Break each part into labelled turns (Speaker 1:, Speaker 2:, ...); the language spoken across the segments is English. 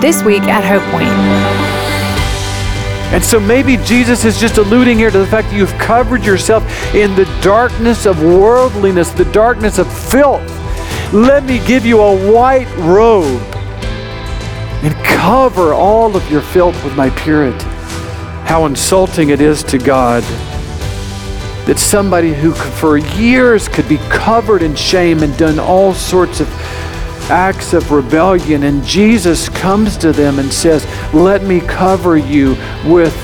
Speaker 1: This week at Hope Point.
Speaker 2: And so maybe Jesus is just alluding here to the fact that you've covered yourself in the darkness of worldliness, the darkness of filth. Let me give you a white robe and cover all of your filth with my purity. How insulting it is to God that somebody who for years could be covered in shame and done all sorts of acts of rebellion, and Jesus comes to them and says, Let me cover you with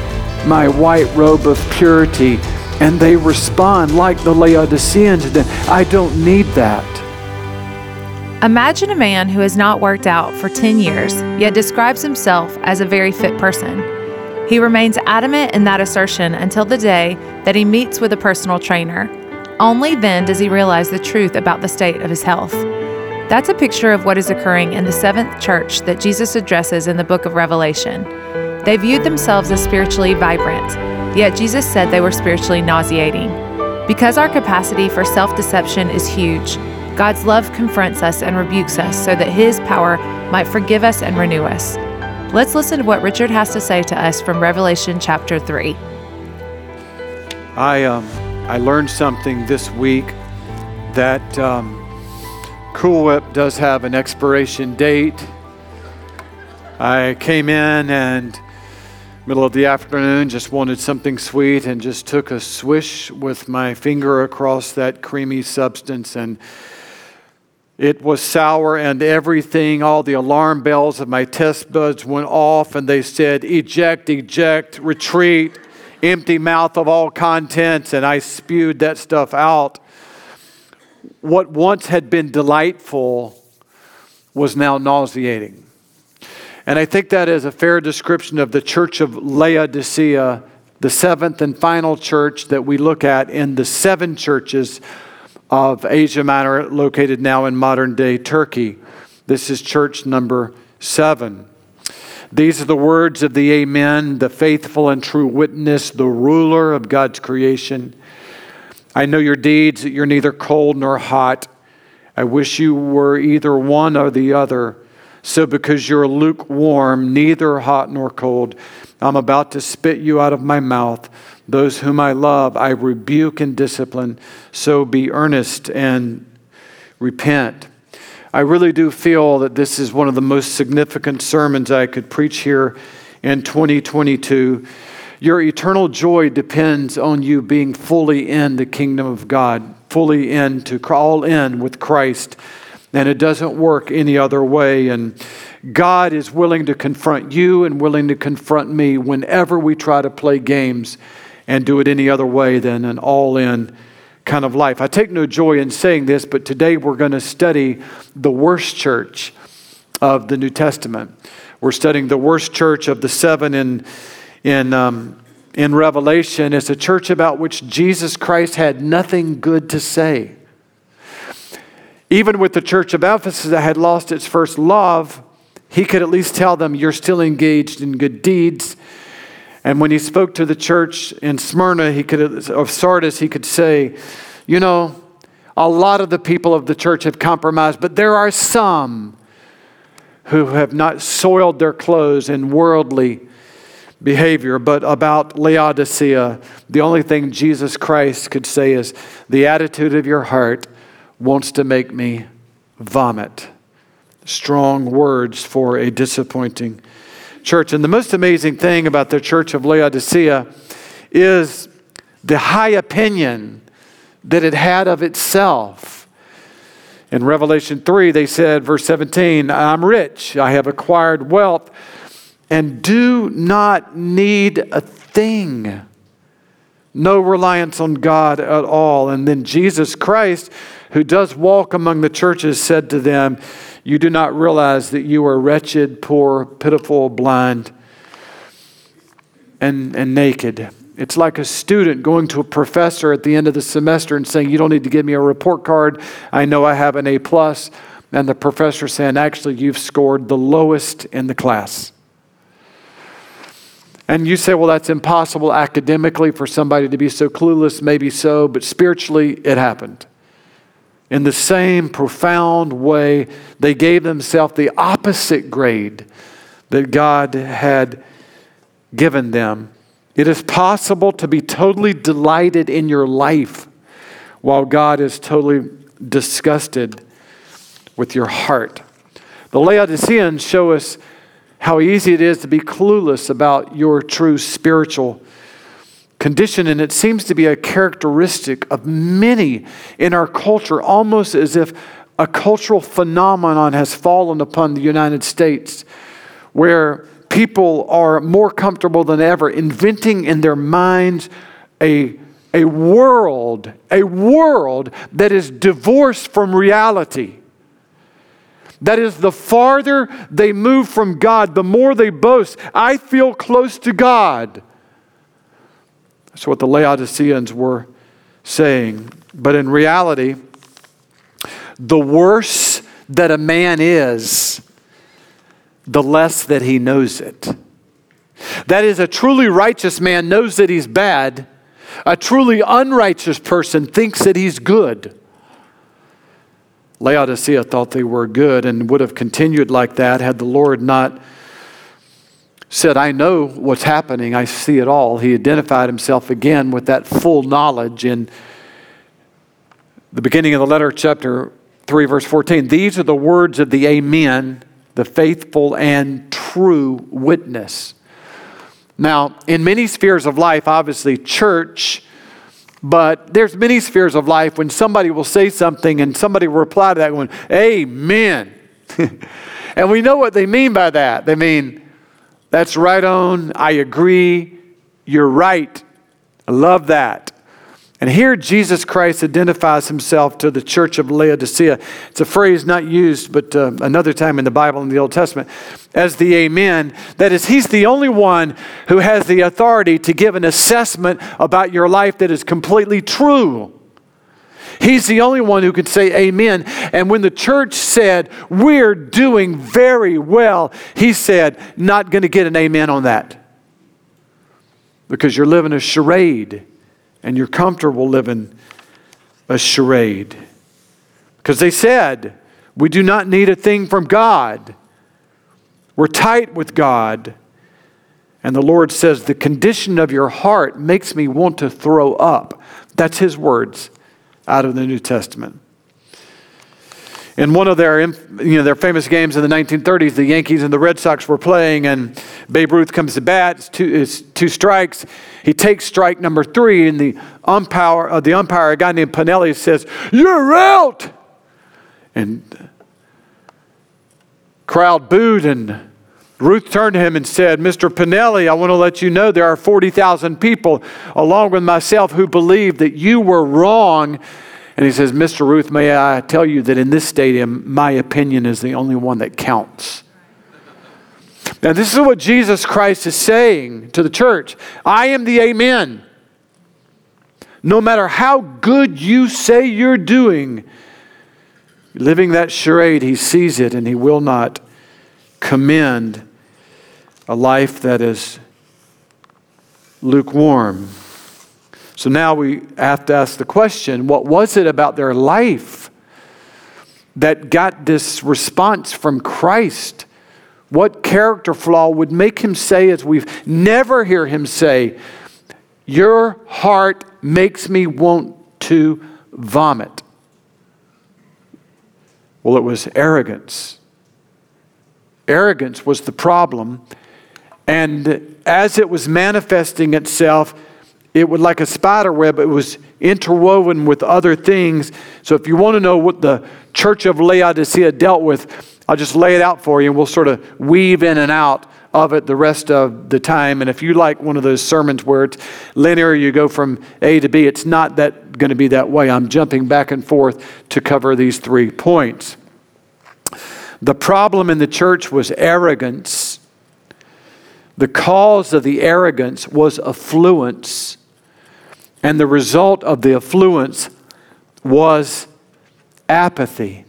Speaker 2: my white robe of purity. And they respond like the Laodiceans, then I don't need that.
Speaker 1: Imagine a man who has not worked out for 10 years, yet describes himself as a very fit person. He remains adamant in that assertion until the day that he meets with a personal trainer. Only then does he realize the truth about the state of his health. That's a picture of what is occurring in the seventh church that Jesus addresses in the book of Revelation. They viewed themselves as spiritually vibrant, yet Jesus said they were spiritually nauseating. Because our capacity for self deception is huge, God's love confronts us and rebukes us so that His power might forgive us and renew us. Let's listen to what Richard has to say to us from Revelation chapter 3.
Speaker 2: I, um, I learned something this week that um, Cool Whip does have an expiration date. I came in and middle of the afternoon just wanted something sweet and just took a swish with my finger across that creamy substance and it was sour and everything, all the alarm bells of my test buds went off and they said, eject, eject, retreat, empty mouth of all contents. And I spewed that stuff out. What once had been delightful was now nauseating. And I think that is a fair description of the church of Laodicea, the seventh and final church that we look at in the seven churches of Asia Minor, located now in modern day Turkey. This is church number seven. These are the words of the Amen, the faithful and true witness, the ruler of God's creation. I know your deeds, that you're neither cold nor hot. I wish you were either one or the other. So, because you're lukewarm, neither hot nor cold, I'm about to spit you out of my mouth. Those whom I love, I rebuke and discipline. So be earnest and repent. I really do feel that this is one of the most significant sermons I could preach here in 2022. Your eternal joy depends on you being fully in the kingdom of God, fully in to crawl in with Christ. And it doesn't work any other way. And God is willing to confront you and willing to confront me whenever we try to play games and do it any other way than an all in kind of life. I take no joy in saying this, but today we're going to study the worst church of the New Testament. We're studying the worst church of the seven in, in, um, in Revelation. It's a church about which Jesus Christ had nothing good to say. Even with the church of Ephesus that had lost its first love, he could at least tell them, You're still engaged in good deeds. And when he spoke to the church in Smyrna, he could, of Sardis, he could say, You know, a lot of the people of the church have compromised, but there are some who have not soiled their clothes in worldly behavior. But about Laodicea, the only thing Jesus Christ could say is, The attitude of your heart wants to make me vomit. Strong words for a disappointing church. And the most amazing thing about the church of Laodicea is the high opinion that it had of itself. In Revelation 3, they said, verse 17, I'm rich, I have acquired wealth, and do not need a thing. No reliance on God at all. And then Jesus Christ, who does walk among the churches, said to them, you do not realize that you are wretched, poor, pitiful, blind, and, and naked. It's like a student going to a professor at the end of the semester and saying, You don't need to give me a report card. I know I have an A. plus, And the professor saying, Actually, you've scored the lowest in the class. And you say, Well, that's impossible academically for somebody to be so clueless. Maybe so, but spiritually, it happened. In the same profound way, they gave themselves the opposite grade that God had given them. It is possible to be totally delighted in your life while God is totally disgusted with your heart. The Laodiceans show us how easy it is to be clueless about your true spiritual condition. And it seems to be a characteristic of many in our culture, almost as if a cultural phenomenon has fallen upon the United States where people are more comfortable than ever inventing in their minds a, a world, a world that is divorced from reality. That is, the farther they move from God, the more they boast, I feel close to God. That's what the Laodiceans were saying. But in reality, the worse that a man is, the less that he knows it. That is, a truly righteous man knows that he's bad. A truly unrighteous person thinks that he's good. Laodicea thought they were good and would have continued like that had the Lord not said, I know what's happening, I see it all. He identified himself again with that full knowledge in the beginning of the letter, chapter 3, verse 14. These are the words of the Amen, the faithful and true witness. Now, in many spheres of life, obviously, church but there's many spheres of life when somebody will say something and somebody will reply to that one, Amen. and we know what they mean by that. They mean, that's right on, I agree, you're right. I love that. And here Jesus Christ identifies himself to the church of Laodicea. It's a phrase not used, but uh, another time in the Bible in the Old Testament, as the Amen. That is, he's the only one who has the authority to give an assessment about your life that is completely true. He's the only one who can say amen. And when the church said, We're doing very well, he said, Not going to get an amen on that. Because you're living a charade and you're comfortable living a charade. Because they said, we do not need a thing from God. We're tight with God. And the Lord says, the condition of your heart makes me want to throw up. That's his words out of the New Testament. In one of their, you know, their famous games in the 1930s, the Yankees and the Red Sox were playing, and Babe Ruth comes to bat. It's two, it's two strikes. He takes strike number three, and the umpire, uh, the umpire, a guy named Pinelli, says, "You're out." And crowd booed, and Ruth turned to him and said, Mr. Pinelli, I want to let you know there are 40,000 people, along with myself, who believe that you were wrong and he says, Mr. Ruth, may I tell you that in this stadium, my opinion is the only one that counts. Now, this is what Jesus Christ is saying to the church I am the Amen. No matter how good you say you're doing, living that charade, he sees it and he will not commend a life that is lukewarm. So now we have to ask the question what was it about their life that got this response from Christ? What character flaw would make him say, as we've never hear him say, Your heart makes me want to vomit? Well, it was arrogance. Arrogance was the problem. And as it was manifesting itself, it would like a spider web, it was interwoven with other things. So if you want to know what the church of Laodicea dealt with, I'll just lay it out for you and we'll sort of weave in and out of it the rest of the time. And if you like one of those sermons where it's linear, you go from A to B, it's not that going to be that way. I'm jumping back and forth to cover these three points. The problem in the church was arrogance. The cause of the arrogance was affluence. And the result of the affluence was apathy.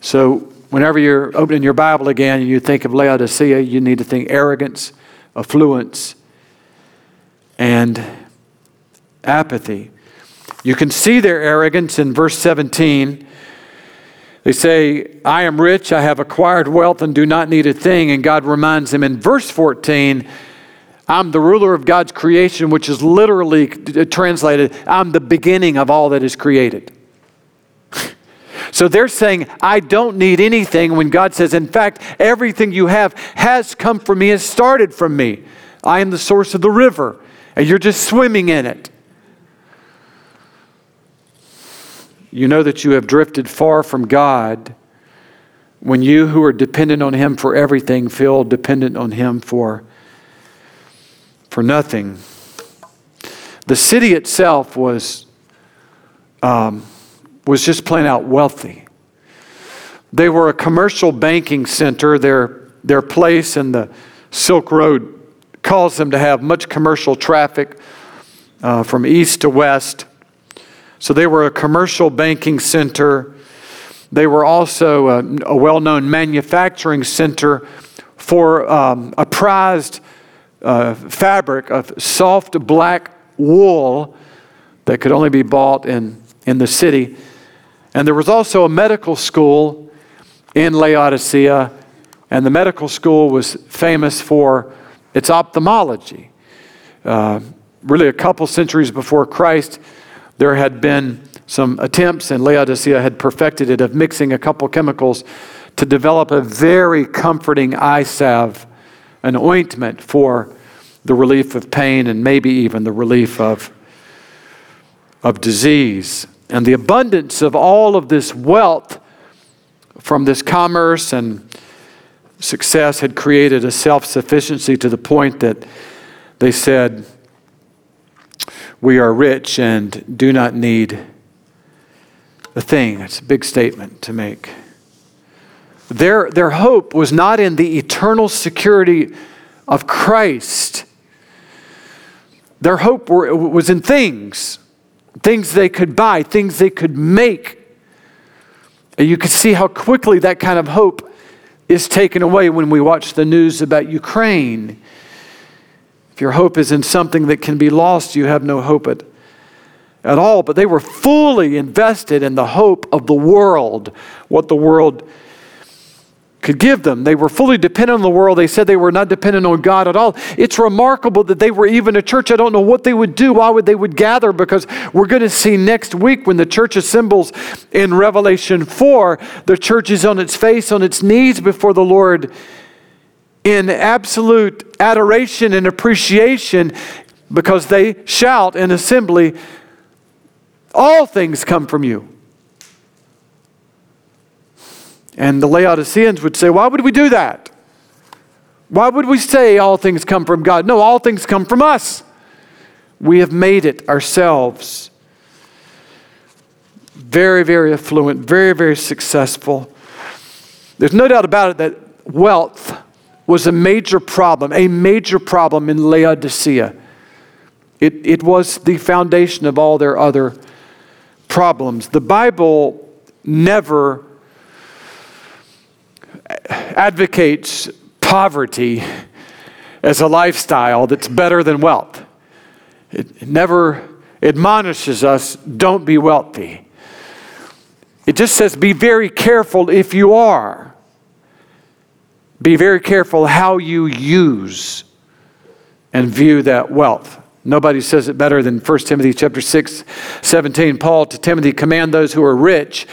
Speaker 2: So, whenever you're opening your Bible again and you think of Laodicea, you need to think arrogance, affluence, and apathy. You can see their arrogance in verse 17. They say, I am rich, I have acquired wealth, and do not need a thing. And God reminds them in verse 14, I'm the ruler of God's creation, which is literally translated, I'm the beginning of all that is created. so they're saying, I don't need anything when God says, in fact, everything you have has come from me, has started from me. I am the source of the river, and you're just swimming in it. You know that you have drifted far from God when you who are dependent on Him for everything feel dependent on Him for, for nothing. The city itself was, um, was just plain out wealthy. They were a commercial banking center. Their, their place in the Silk Road caused them to have much commercial traffic uh, from east to west. So they were a commercial banking center. They were also a, a well known manufacturing center for um, a prized uh, fabric of soft black wool that could only be bought in, in the city. And there was also a medical school in Laodicea, and the medical school was famous for its ophthalmology. Uh, really, a couple centuries before Christ, there had been some attempts, and Laodicea had perfected it, of mixing a couple chemicals to develop a very comforting eye salve, an ointment for the relief of pain and maybe even the relief of, of disease. And the abundance of all of this wealth from this commerce and success had created a self sufficiency to the point that they said, we are rich and do not need a thing. It's a big statement to make. Their, their hope was not in the eternal security of Christ. Their hope were, was in things, things they could buy, things they could make. And you can see how quickly that kind of hope is taken away when we watch the news about Ukraine if your hope is in something that can be lost, you have no hope at, at all. But they were fully invested in the hope of the world, what the world could give them. They were fully dependent on the world. They said they were not dependent on God at all. It's remarkable that they were even a church. I don't know what they would do, why would they would gather, because we're going to see next week when the church assembles in Revelation 4, the church is on its face, on its knees before the Lord in absolute adoration and appreciation because they shout in assembly, All things come from you. And the Laodiceans would say, Why would we do that? Why would we say all things come from God? No, all things come from us. We have made it ourselves. Very, very affluent, very, very successful. There's no doubt about it that wealth was a major problem, a major problem in Laodicea. It, it was the foundation of all their other problems. The Bible never advocates poverty as a lifestyle that's better than wealth. It never admonishes us, don't be wealthy. It just says, be very careful if you are. Be very careful how you use and view that wealth. Nobody says it better than 1 Timothy chapter 6, 17. Paul to Timothy, command those who are rich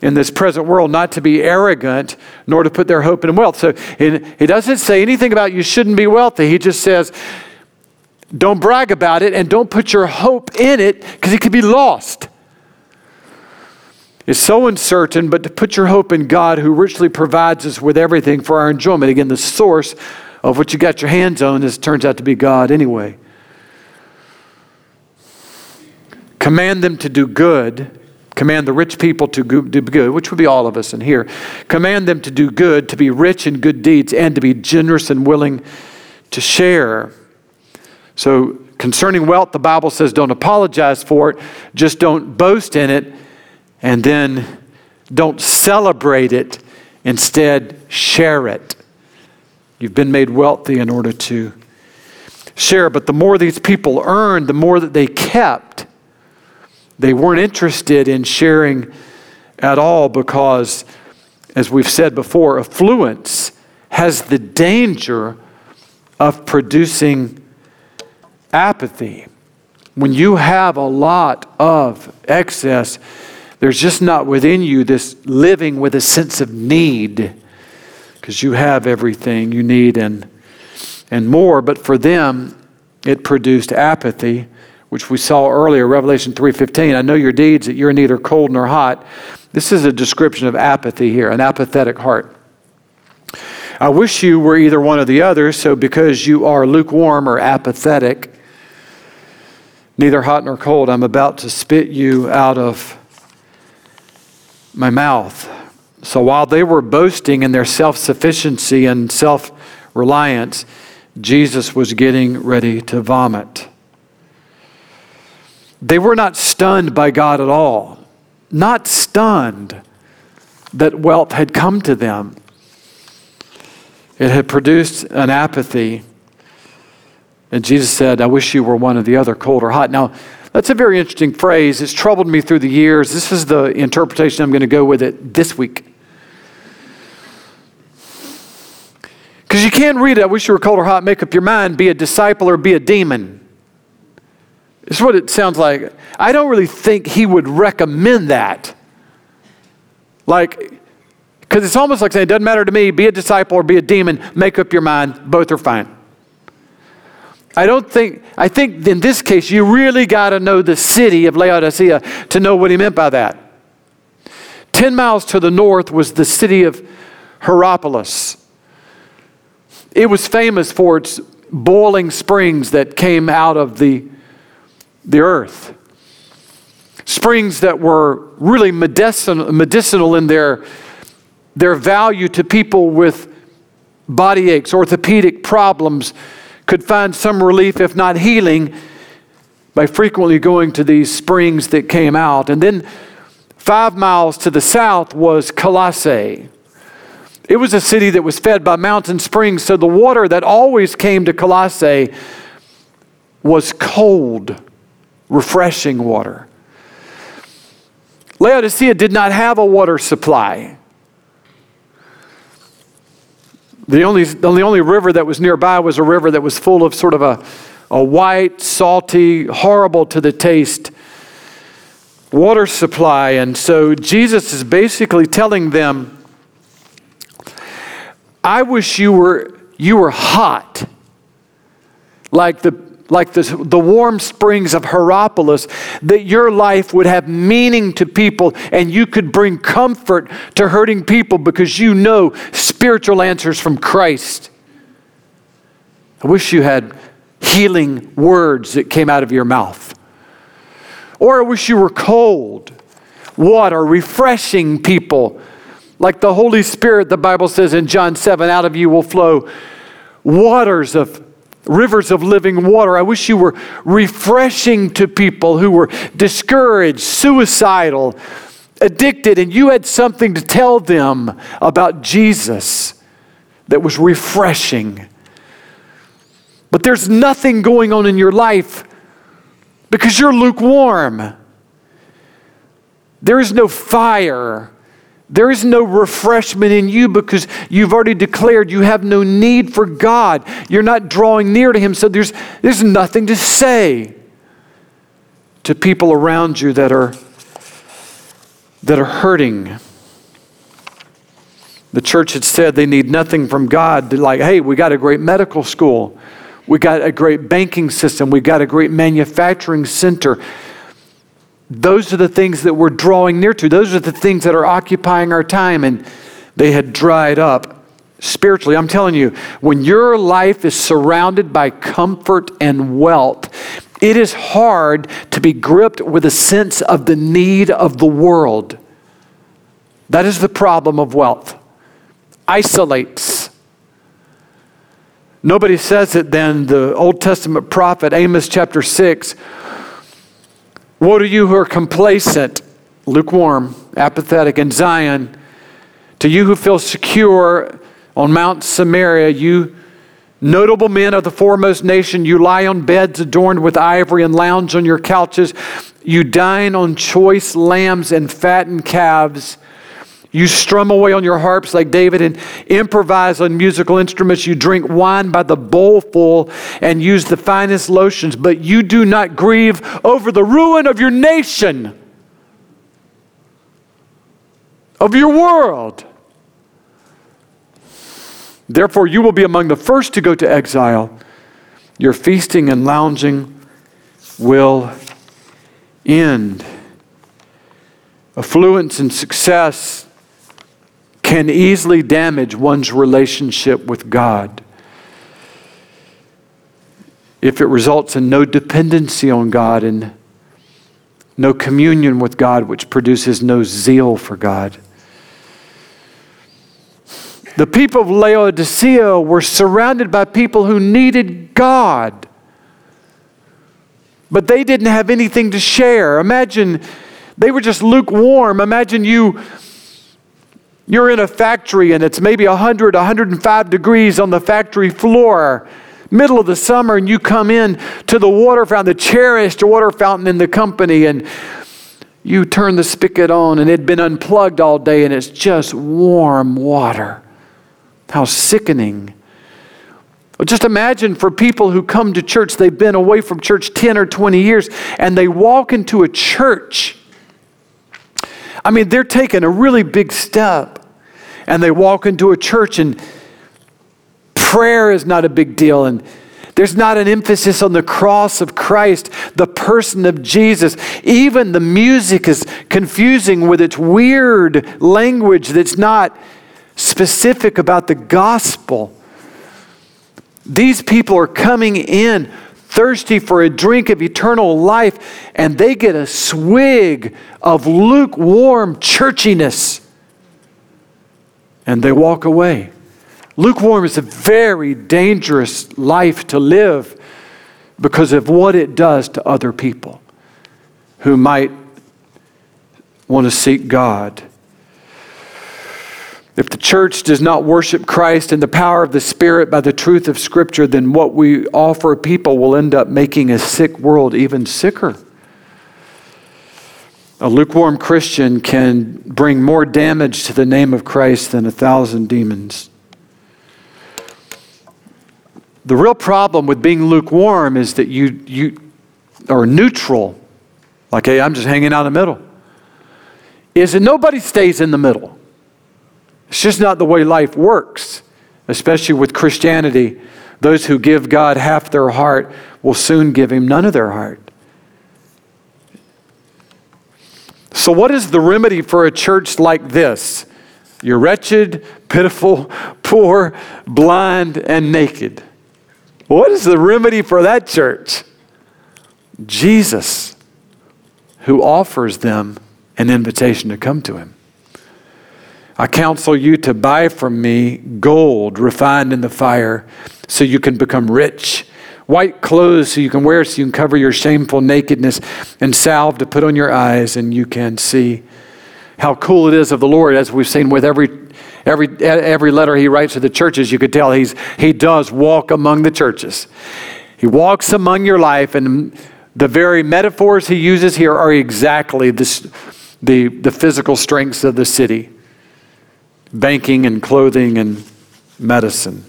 Speaker 2: in this present world not to be arrogant, nor to put their hope in wealth. So he doesn't say anything about you shouldn't be wealthy. He just says, don't brag about it and don't put your hope in it because it could be lost It's so uncertain, but to put your hope in God who richly provides us with everything for our enjoyment. Again, the source of what you got your hands on is turns out to be God anyway. Command them to do good. Command the rich people to do good, which would be all of us in here. Command them to do good, to be rich in good deeds, and to be generous and willing to share. So, concerning wealth, the Bible says don't apologize for it, just don't boast in it and then don't celebrate it, instead, share it. You've been made wealthy in order to share, but the more these people earned, the more that they kept. They weren't interested in sharing at all because, as we've said before, affluence has the danger of producing apathy. When you have a lot of excess, there's just not within you this living with a sense of need because you have everything you need and, and more. But for them, it produced apathy, which we saw earlier, Revelation 3.15. I know your deeds, that you're neither cold nor hot. This is a description of apathy here, an apathetic heart. I wish you were either one or the other, so because you are lukewarm or apathetic, neither hot nor cold, I'm about to spit you out of my mouth. So while they were boasting in their self sufficiency and self reliance, Jesus was getting ready to vomit. They were not stunned by God at all, not stunned that wealth had come to them. It had produced an apathy. And Jesus said, I wish you were one or the other, cold or hot. Now, that's a very interesting phrase. It's troubled me through the years. This is the interpretation I'm going to go with it this week. Because you can't read it, I wish you were cold or hot, make up your mind, be a disciple or be a demon. It's what it sounds like. I don't really think he would recommend that. Like, because it's almost like saying, it doesn't matter to me, be a disciple or be a demon, make up your mind, both are fine. I don't think, I think in this case, you really got to know the city of Laodicea to know what he meant by that. 10 miles to the north was the city of Hierapolis. It was famous for its boiling springs that came out of the, the earth. Springs that were really medicinal, medicinal in their their value to people with body aches, orthopedic problems, could find some relief, if not healing, by frequently going to these springs that came out. And then five miles to the south was Colossae. It was a city that was fed by mountain springs, so the water that always came to Colossae was cold, refreshing water. Laodicea did not have a water supply. The only, the only river that was nearby was a river that was full of sort of a, a white, salty, horrible to the taste water supply. And so Jesus is basically telling them, I wish you were, you were hot, like the like the, the warm springs of Hierapolis, that your life would have meaning to people and you could bring comfort to hurting people because you know spiritual answers from Christ. I wish you had healing words that came out of your mouth. Or I wish you were cold, water, refreshing people. Like the Holy Spirit, the Bible says in John 7, out of you will flow waters of rivers of living water. I wish you were refreshing to people who were discouraged, suicidal, addicted, and you had something to tell them about Jesus that was refreshing. But there's nothing going on in your life because you're lukewarm. There is no fire. There is no refreshment in you because you've already declared you have no need for God. You're not drawing near to Him, so there's, there's nothing to say to people around you that are, that are hurting. The church had said they need nothing from God. They're like, hey, we got a great medical school. We got a great banking system. We got a great manufacturing center. Those are the things that we're drawing near to. Those are the things that are occupying our time, and they had dried up spiritually. I'm telling you, when your life is surrounded by comfort and wealth, it is hard to be gripped with a sense of the need of the world. That is the problem of wealth. Isolates. Nobody says it then. The Old Testament prophet, Amos chapter 6, Woe to you who are complacent, lukewarm, apathetic in Zion. To you who feel secure on Mount Samaria, you Notable men of the foremost nation, you lie on beds adorned with ivory and lounge on your couches. You dine on choice lambs and fattened calves. You strum away on your harps like David and improvise on musical instruments. You drink wine by the bowlful and use the finest lotions, but you do not grieve over the ruin of your nation, of your world. Therefore, you will be among the first to go to exile. Your feasting and lounging will end. Affluence and success can easily damage one's relationship with God. If it results in no dependency on God and no communion with God, which produces no zeal for God. The people of Laodicea were surrounded by people who needed God, but they didn't have anything to share. Imagine they were just lukewarm. Imagine you you're in a factory and it's maybe 100, 105 degrees on the factory floor, middle of the summer, and you come in to the water fountain, the cherished water fountain in the company, and you turn the spigot on and it had been unplugged all day and it's just warm water. How sickening. Just imagine for people who come to church, they've been away from church 10 or 20 years, and they walk into a church I mean, they're taking a really big step and they walk into a church and prayer is not a big deal and there's not an emphasis on the cross of Christ, the person of Jesus. Even the music is confusing with its weird language that's not specific about the gospel. These people are coming in thirsty for a drink of eternal life, and they get a swig of lukewarm churchiness and they walk away. Lukewarm is a very dangerous life to live because of what it does to other people who might want to seek God. If the church does not worship Christ in the power of the Spirit by the truth of Scripture, then what we offer people will end up making a sick world even sicker. A lukewarm Christian can bring more damage to the name of Christ than a thousand demons. The real problem with being lukewarm is that you, you are neutral, like, hey, I'm just hanging out in the middle, is that nobody stays in the middle. It's just not the way life works, especially with Christianity. Those who give God half their heart will soon give Him none of their heart. So, what is the remedy for a church like this? You're wretched, pitiful, poor, blind, and naked. What is the remedy for that church? Jesus, who offers them an invitation to come to Him. I counsel you to buy from me gold refined in the fire so you can become rich, white clothes so you can wear so you can cover your shameful nakedness, and salve to put on your eyes and you can see. How cool it is of the Lord, as we've seen with every, every, every letter he writes to the churches, you could tell he's, he does walk among the churches. He walks among your life, and the very metaphors he uses here are exactly this, the, the physical strengths of the city banking and clothing and medicine.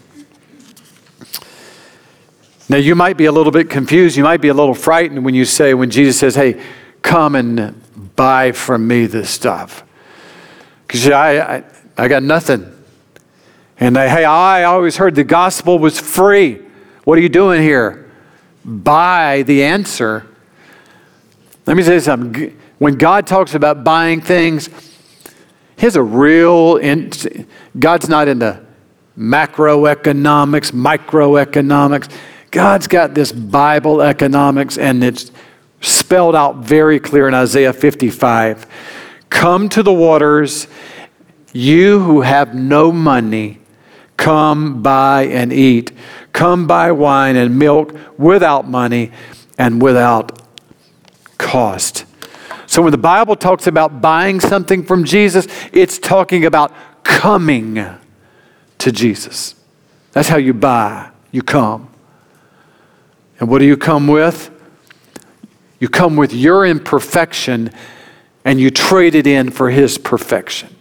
Speaker 2: Now, you might be a little bit confused. You might be a little frightened when you say, when Jesus says, hey, come and buy from me this stuff. Because I, I, I got nothing. And I, hey, I always heard the gospel was free. What are you doing here? Buy the answer. Let me say something. When God talks about buying things, He's a real, in, God's not into macroeconomics, microeconomics. God's got this Bible economics, and it's spelled out very clear in Isaiah 55. Come to the waters, you who have no money, come buy and eat. Come buy wine and milk without money and without cost. So when the Bible talks about buying something from Jesus, it's talking about coming to Jesus. That's how you buy. you come. And what do you come with? You come with your imperfection and you trade it in for His perfection.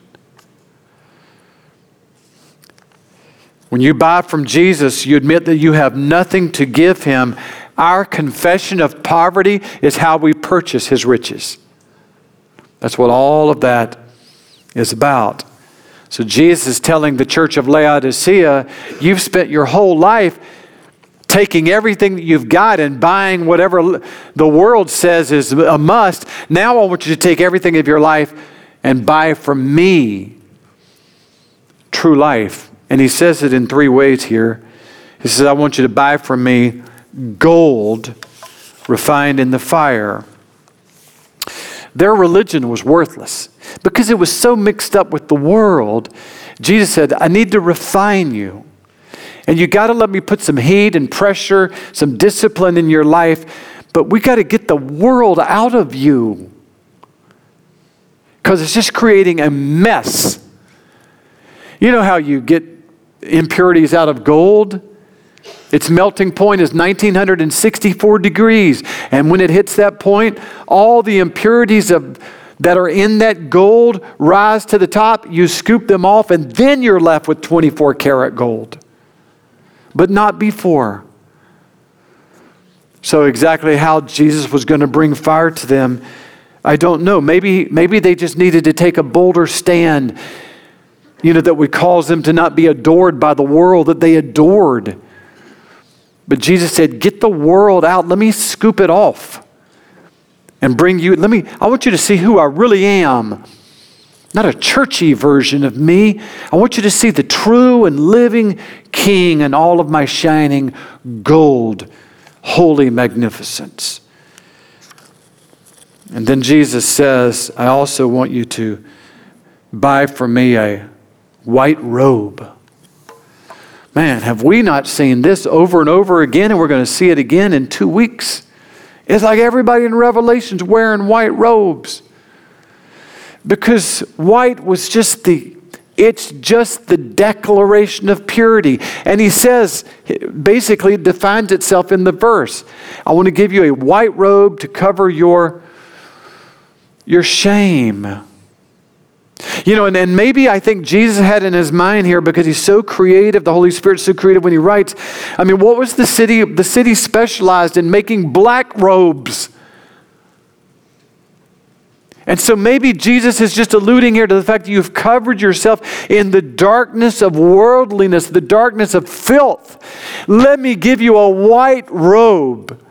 Speaker 2: When you buy from Jesus, you admit that you have nothing to give Him. Our confession of poverty is how we purchase His riches. That's what all of that is about. So Jesus is telling the church of Laodicea, you've spent your whole life taking everything that you've got and buying whatever the world says is a must. Now I want you to take everything of your life and buy from me true life. And he says it in three ways here. He says, I want you to buy from me gold refined in the fire. Their religion was worthless because it was so mixed up with the world. Jesus said, I need to refine you. And you got to let me put some heat and pressure, some discipline in your life, but we got to get the world out of you because it's just creating a mess. You know how you get impurities out of gold? Its melting point is 1964 degrees. And when it hits that point, all the impurities of, that are in that gold rise to the top. You scoop them off, and then you're left with 24 karat gold but not before. So, exactly how Jesus was going to bring fire to them, I don't know. Maybe, maybe they just needed to take a bolder stand, you know, that would cause them to not be adored by the world that they adored. But Jesus said, Get the world out. Let me scoop it off and bring you. Let me, I want you to see who I really am not a churchy version of me. I want you to see the true and living King and all of my shining gold, holy magnificence. And then Jesus says, I also want you to buy for me a white robe. Man, have we not seen this over and over again? And we're going to see it again in two weeks. It's like everybody in Revelation's wearing white robes because white was just the it's just the declaration of purity. And he says, basically, defines itself in the verse. I want to give you a white robe to cover your, your shame. You know, and, and maybe I think Jesus had in his mind here because he's so creative, the Holy Spirit's so creative when he writes. I mean, what was the city? The city specialized in making black robes. And so maybe Jesus is just alluding here to the fact that you've covered yourself in the darkness of worldliness, the darkness of filth. Let me give you a white robe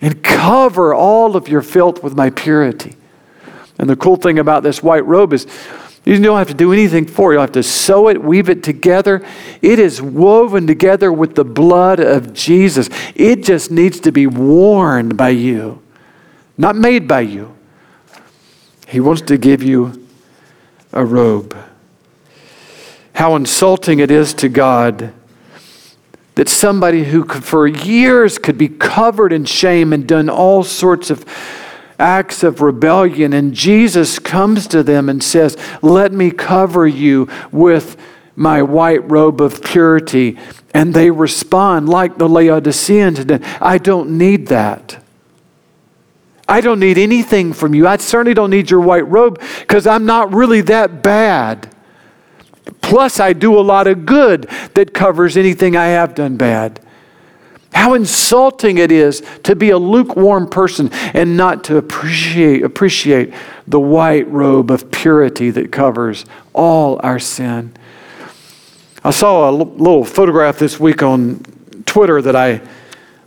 Speaker 2: and cover all of your filth with my purity. And the cool thing about this white robe is you don't have to do anything for it. You don't have to sew it, weave it together. It is woven together with the blood of Jesus. It just needs to be worn by you, not made by you. He wants to give you a robe. How insulting it is to God that somebody who could, for years could be covered in shame and done all sorts of acts of rebellion, and Jesus comes to them and says, Let me cover you with my white robe of purity. And they respond like the Laodiceans, I don't need that. I don't need anything from you. I certainly don't need your white robe because I'm not really that bad. Plus, I do a lot of good that covers anything I have done bad. How insulting it is to be a lukewarm person and not to appreciate, appreciate the white robe of purity that covers all our sin. I saw a little photograph this week on Twitter that I,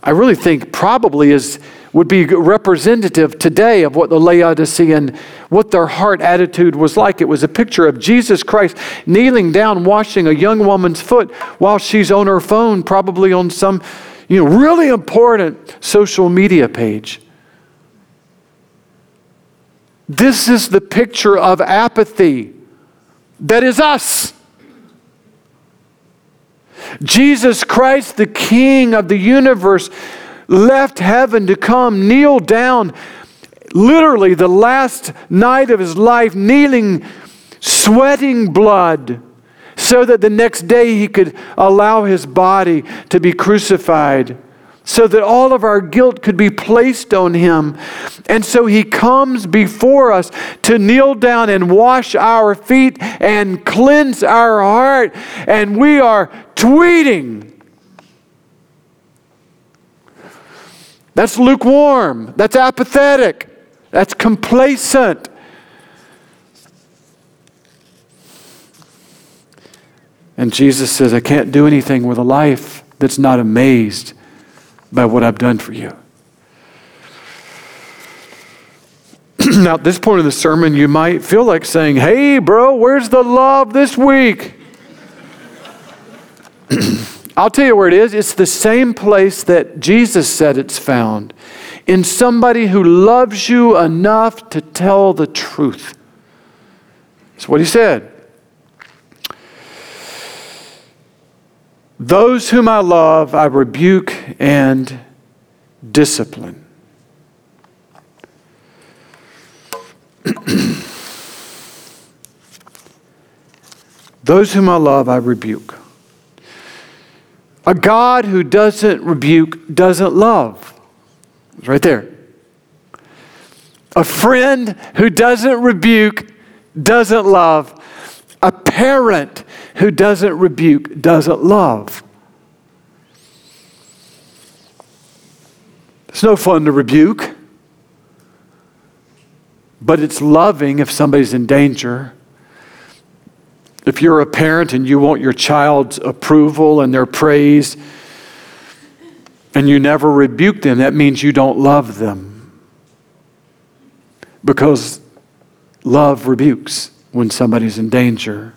Speaker 2: I really think probably is would be representative today of what the Laodicean, what their heart attitude was like. It was a picture of Jesus Christ kneeling down, washing a young woman's foot while she's on her phone, probably on some, you know, really important social media page. This is the picture of apathy that is us. Jesus Christ, the King of the universe, left heaven to come, kneel down, literally the last night of his life, kneeling, sweating blood, so that the next day he could allow his body to be crucified so that all of our guilt could be placed on him. And so he comes before us to kneel down and wash our feet and cleanse our heart. And we are tweeting. That's lukewarm. That's apathetic. That's complacent. And Jesus says, I can't do anything with a life that's not amazed by what I've done for you. now, at this point in the sermon, you might feel like saying, Hey, bro, where's the love this week? I'll tell you where it is. It's the same place that Jesus said it's found in somebody who loves you enough to tell the truth. That's what he said. Those whom I love, I rebuke and discipline. Those whom I love, I rebuke. A God who doesn't rebuke doesn't love. It's right there. A friend who doesn't rebuke doesn't love. A parent who doesn't rebuke doesn't love. It's no fun to rebuke, but it's loving if somebody's in danger. If you're a parent and you want your child's approval and their praise, and you never rebuke them, that means you don't love them. Because love rebukes when somebody's in danger.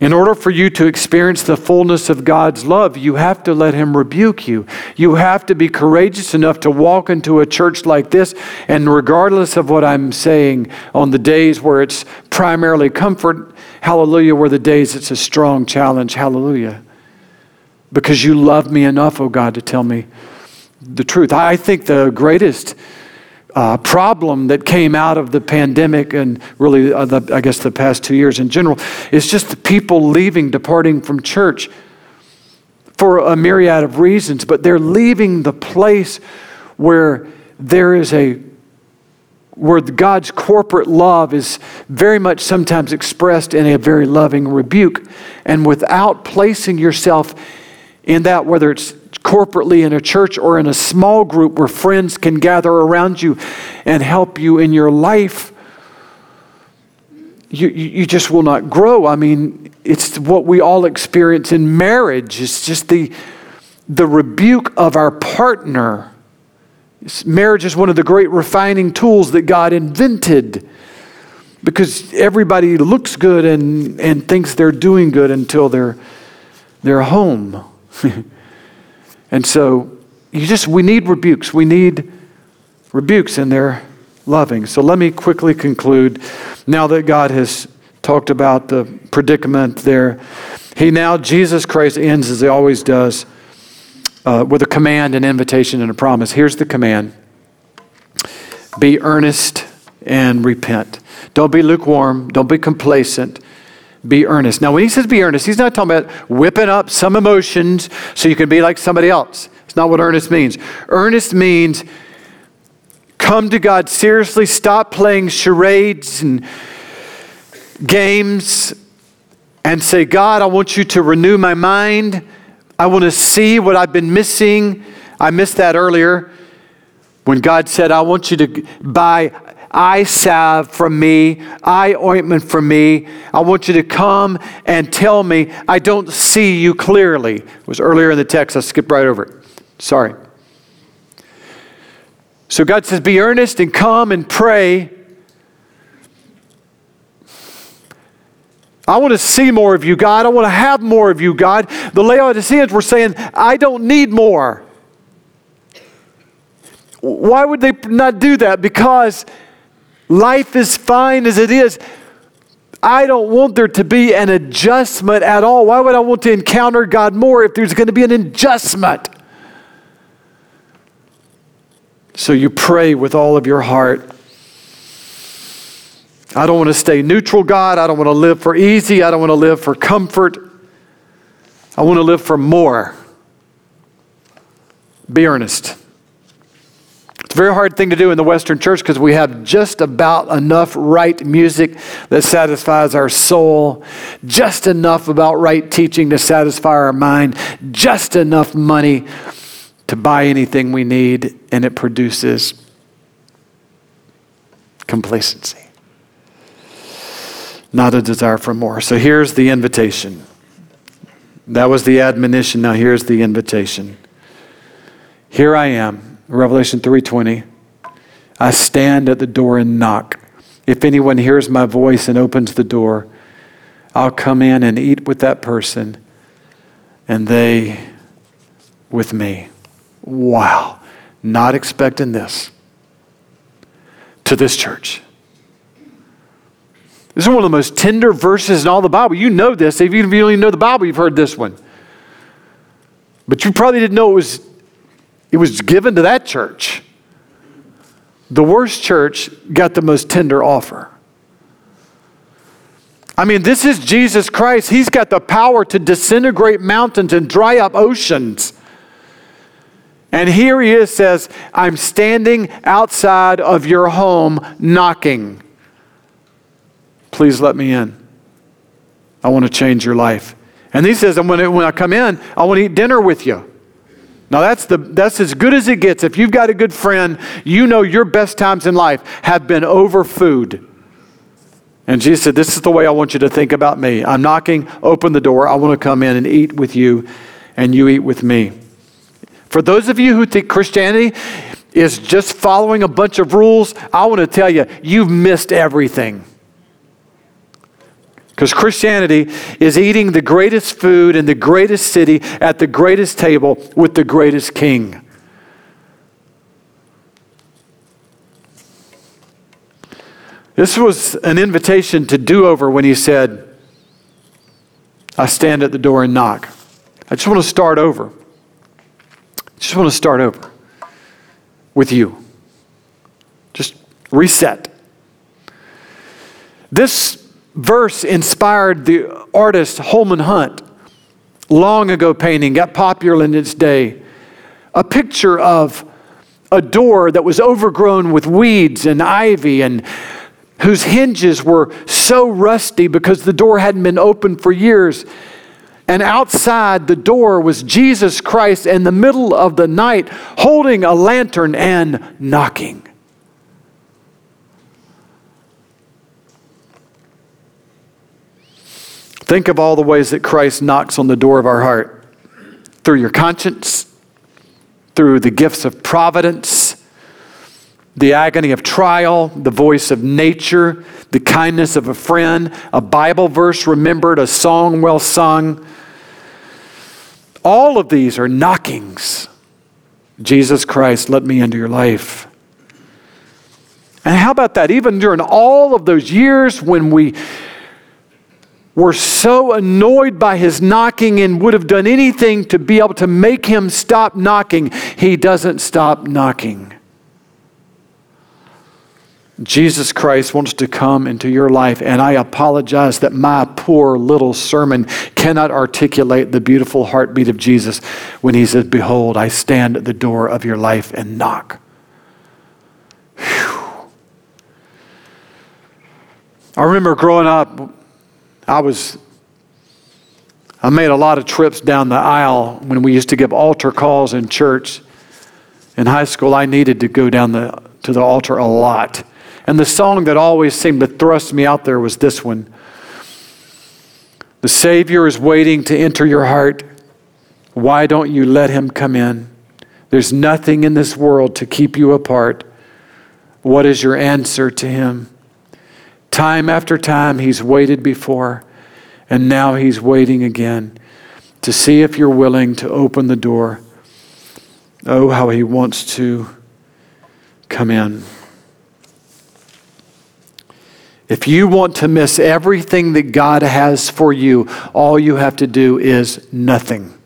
Speaker 2: In order for you to experience the fullness of God's love, you have to let Him rebuke you. You have to be courageous enough to walk into a church like this, and regardless of what I'm saying, on the days where it's primarily comfort, hallelujah, where the days it's a strong challenge, hallelujah. Because you love me enough, oh God, to tell me the truth. I think the greatest uh, problem that came out of the pandemic and really, uh, the, I guess, the past two years in general is just the people leaving, departing from church for a myriad of reasons, but they're leaving the place where there is a where God's corporate love is very much sometimes expressed in a very loving rebuke. And without placing yourself in that, whether it's corporately in a church or in a small group where friends can gather around you and help you in your life, you, you just will not grow. I mean, it's what we all experience in marriage. It's just the, the rebuke of our partner. Marriage is one of the great refining tools that God invented because everybody looks good and, and thinks they're doing good until they're, they're home. And so you just, we need rebukes. We need rebukes, and they're loving. So let me quickly conclude now that God has talked about the predicament there. He now, Jesus Christ, ends as he always does uh, with a command, an invitation, and a promise. Here's the command be earnest and repent. Don't be lukewarm, don't be complacent be earnest. Now, when he says be earnest, he's not talking about whipping up some emotions so you can be like somebody else. It's not what earnest means. Earnest means come to God seriously, stop playing charades and games, and say, God, I want you to renew my mind. I want to see what I've been missing. I missed that earlier when God said, I want you to buy eye salve from me, eye ointment from me. I want you to come and tell me I don't see you clearly. It was earlier in the text. I skipped right over it. Sorry. So God says, Be earnest and come and pray. I want to see more of you, God. I want to have more of you, God. The Laodiceans were saying, I don't need more. Why would they not do that? Because Life is fine as it is. I don't want there to be an adjustment at all. Why would I want to encounter God more if there's going to be an adjustment? So you pray with all of your heart. I don't want to stay neutral, God. I don't want to live for easy. I don't want to live for comfort. I want to live for more. Be earnest. Very hard thing to do in the Western church because we have just about enough right music that satisfies our soul, just enough about right teaching to satisfy our mind, just enough money to buy anything we need, and it produces complacency, not a desire for more. So here's the invitation. That was the admonition. Now here's the invitation. Here I am, Revelation 3:20. I stand at the door and knock. If anyone hears my voice and opens the door, I'll come in and eat with that person and they with me. Wow. Not expecting this to this church. This is one of the most tender verses in all the Bible. You know this. If you don't even know the Bible, you've heard this one. But you probably didn't know it was, it was given to that church. The worst church got the most tender offer. I mean, this is Jesus Christ. He's got the power to disintegrate mountains and dry up oceans. And here he is says, I'm standing outside of your home knocking. Please let me in. I want to change your life. And he says, when I come in, I want to eat dinner with you. Now that's the that's as good as it gets. If you've got a good friend, you know your best times in life have been over food. And Jesus said, This is the way I want you to think about me. I'm knocking, open the door. I want to come in and eat with you, and you eat with me. For those of you who think Christianity is just following a bunch of rules, I want to tell you, you've missed everything. Because Christianity is eating the greatest food in the greatest city at the greatest table with the greatest king. This was an invitation to do over when he said, I stand at the door and knock. I just want to start over I just want to start over with you. Just reset. This verse inspired the artist Holman Hunt, long ago painting, got popular in its day. A picture of a door that was overgrown with weeds and ivy and whose hinges were so rusty because the door hadn't been opened for years and outside the door was Jesus Christ in the middle of the night holding a lantern and knocking. Think of all the ways that Christ knocks on the door of our heart through your conscience, through the gifts of providence, the agony of trial, the voice of nature, the kindness of a friend, a Bible verse remembered, a song well sung. All of these are knockings. Jesus Christ, let me into your life. And how about that? Even during all of those years when we were so annoyed by his knocking and would have done anything to be able to make him stop knocking, he doesn't stop knocking. Jesus Christ wants to come into your life, and I apologize that my poor little sermon cannot articulate the beautiful heartbeat of Jesus when he says, Behold, I stand at the door of your life and knock. Whew. I remember growing up, I was I made a lot of trips down the aisle when we used to give altar calls in church. In high school, I needed to go down the, to the altar a lot. And the song that always seemed to thrust me out there was this one The Savior is waiting to enter your heart. Why don't you let him come in? There's nothing in this world to keep you apart. What is your answer to him? Time after time, he's waited before, and now he's waiting again to see if you're willing to open the door. Oh, how he wants to come in. If you want to miss everything that God has for you, all you have to do is nothing.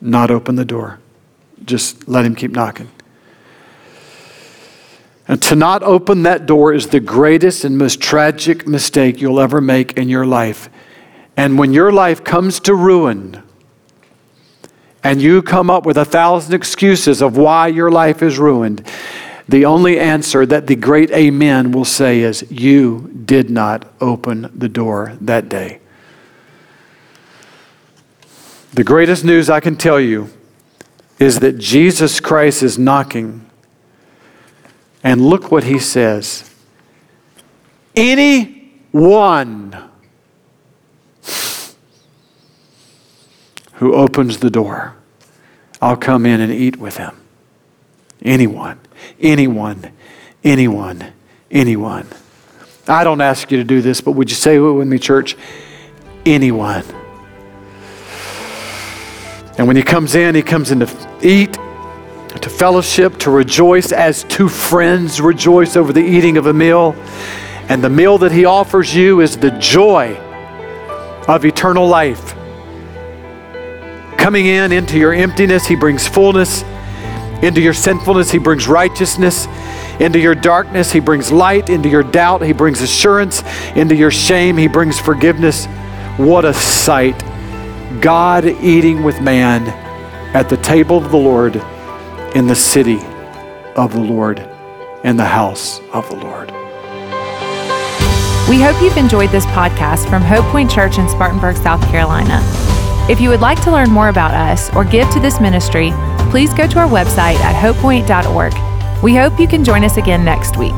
Speaker 2: Not open the door. Just let Him keep knocking. And to not open that door is the greatest and most tragic mistake you'll ever make in your life. And when your life comes to ruin, and you come up with a thousand excuses of why your life is ruined, the only answer that the great Amen will say is, You did not open the door that day. The greatest news I can tell you is that Jesus Christ is knocking. And look what he says Anyone who opens the door, I'll come in and eat with him. Anyone, anyone, anyone, anyone. I don't ask you to do this, but would you say it with me, church? Anyone. And when he comes in, he comes in to eat, to fellowship, to rejoice as two friends rejoice over the eating of a meal. And the meal that he offers you is the joy of eternal life. Coming in into your emptiness, he brings fullness. Into your sinfulness, he brings righteousness. Into your darkness, he brings light. Into your doubt, he brings assurance. Into your shame, he brings forgiveness. What a sight! God eating with man at the table of the Lord in the city of the Lord, in the house of the Lord.
Speaker 1: We hope you've enjoyed this podcast from Hope Point Church in Spartanburg, South Carolina. If you would like to learn more about us or give to this ministry, please go to our website at hopepoint.org. We hope you can join us again next week.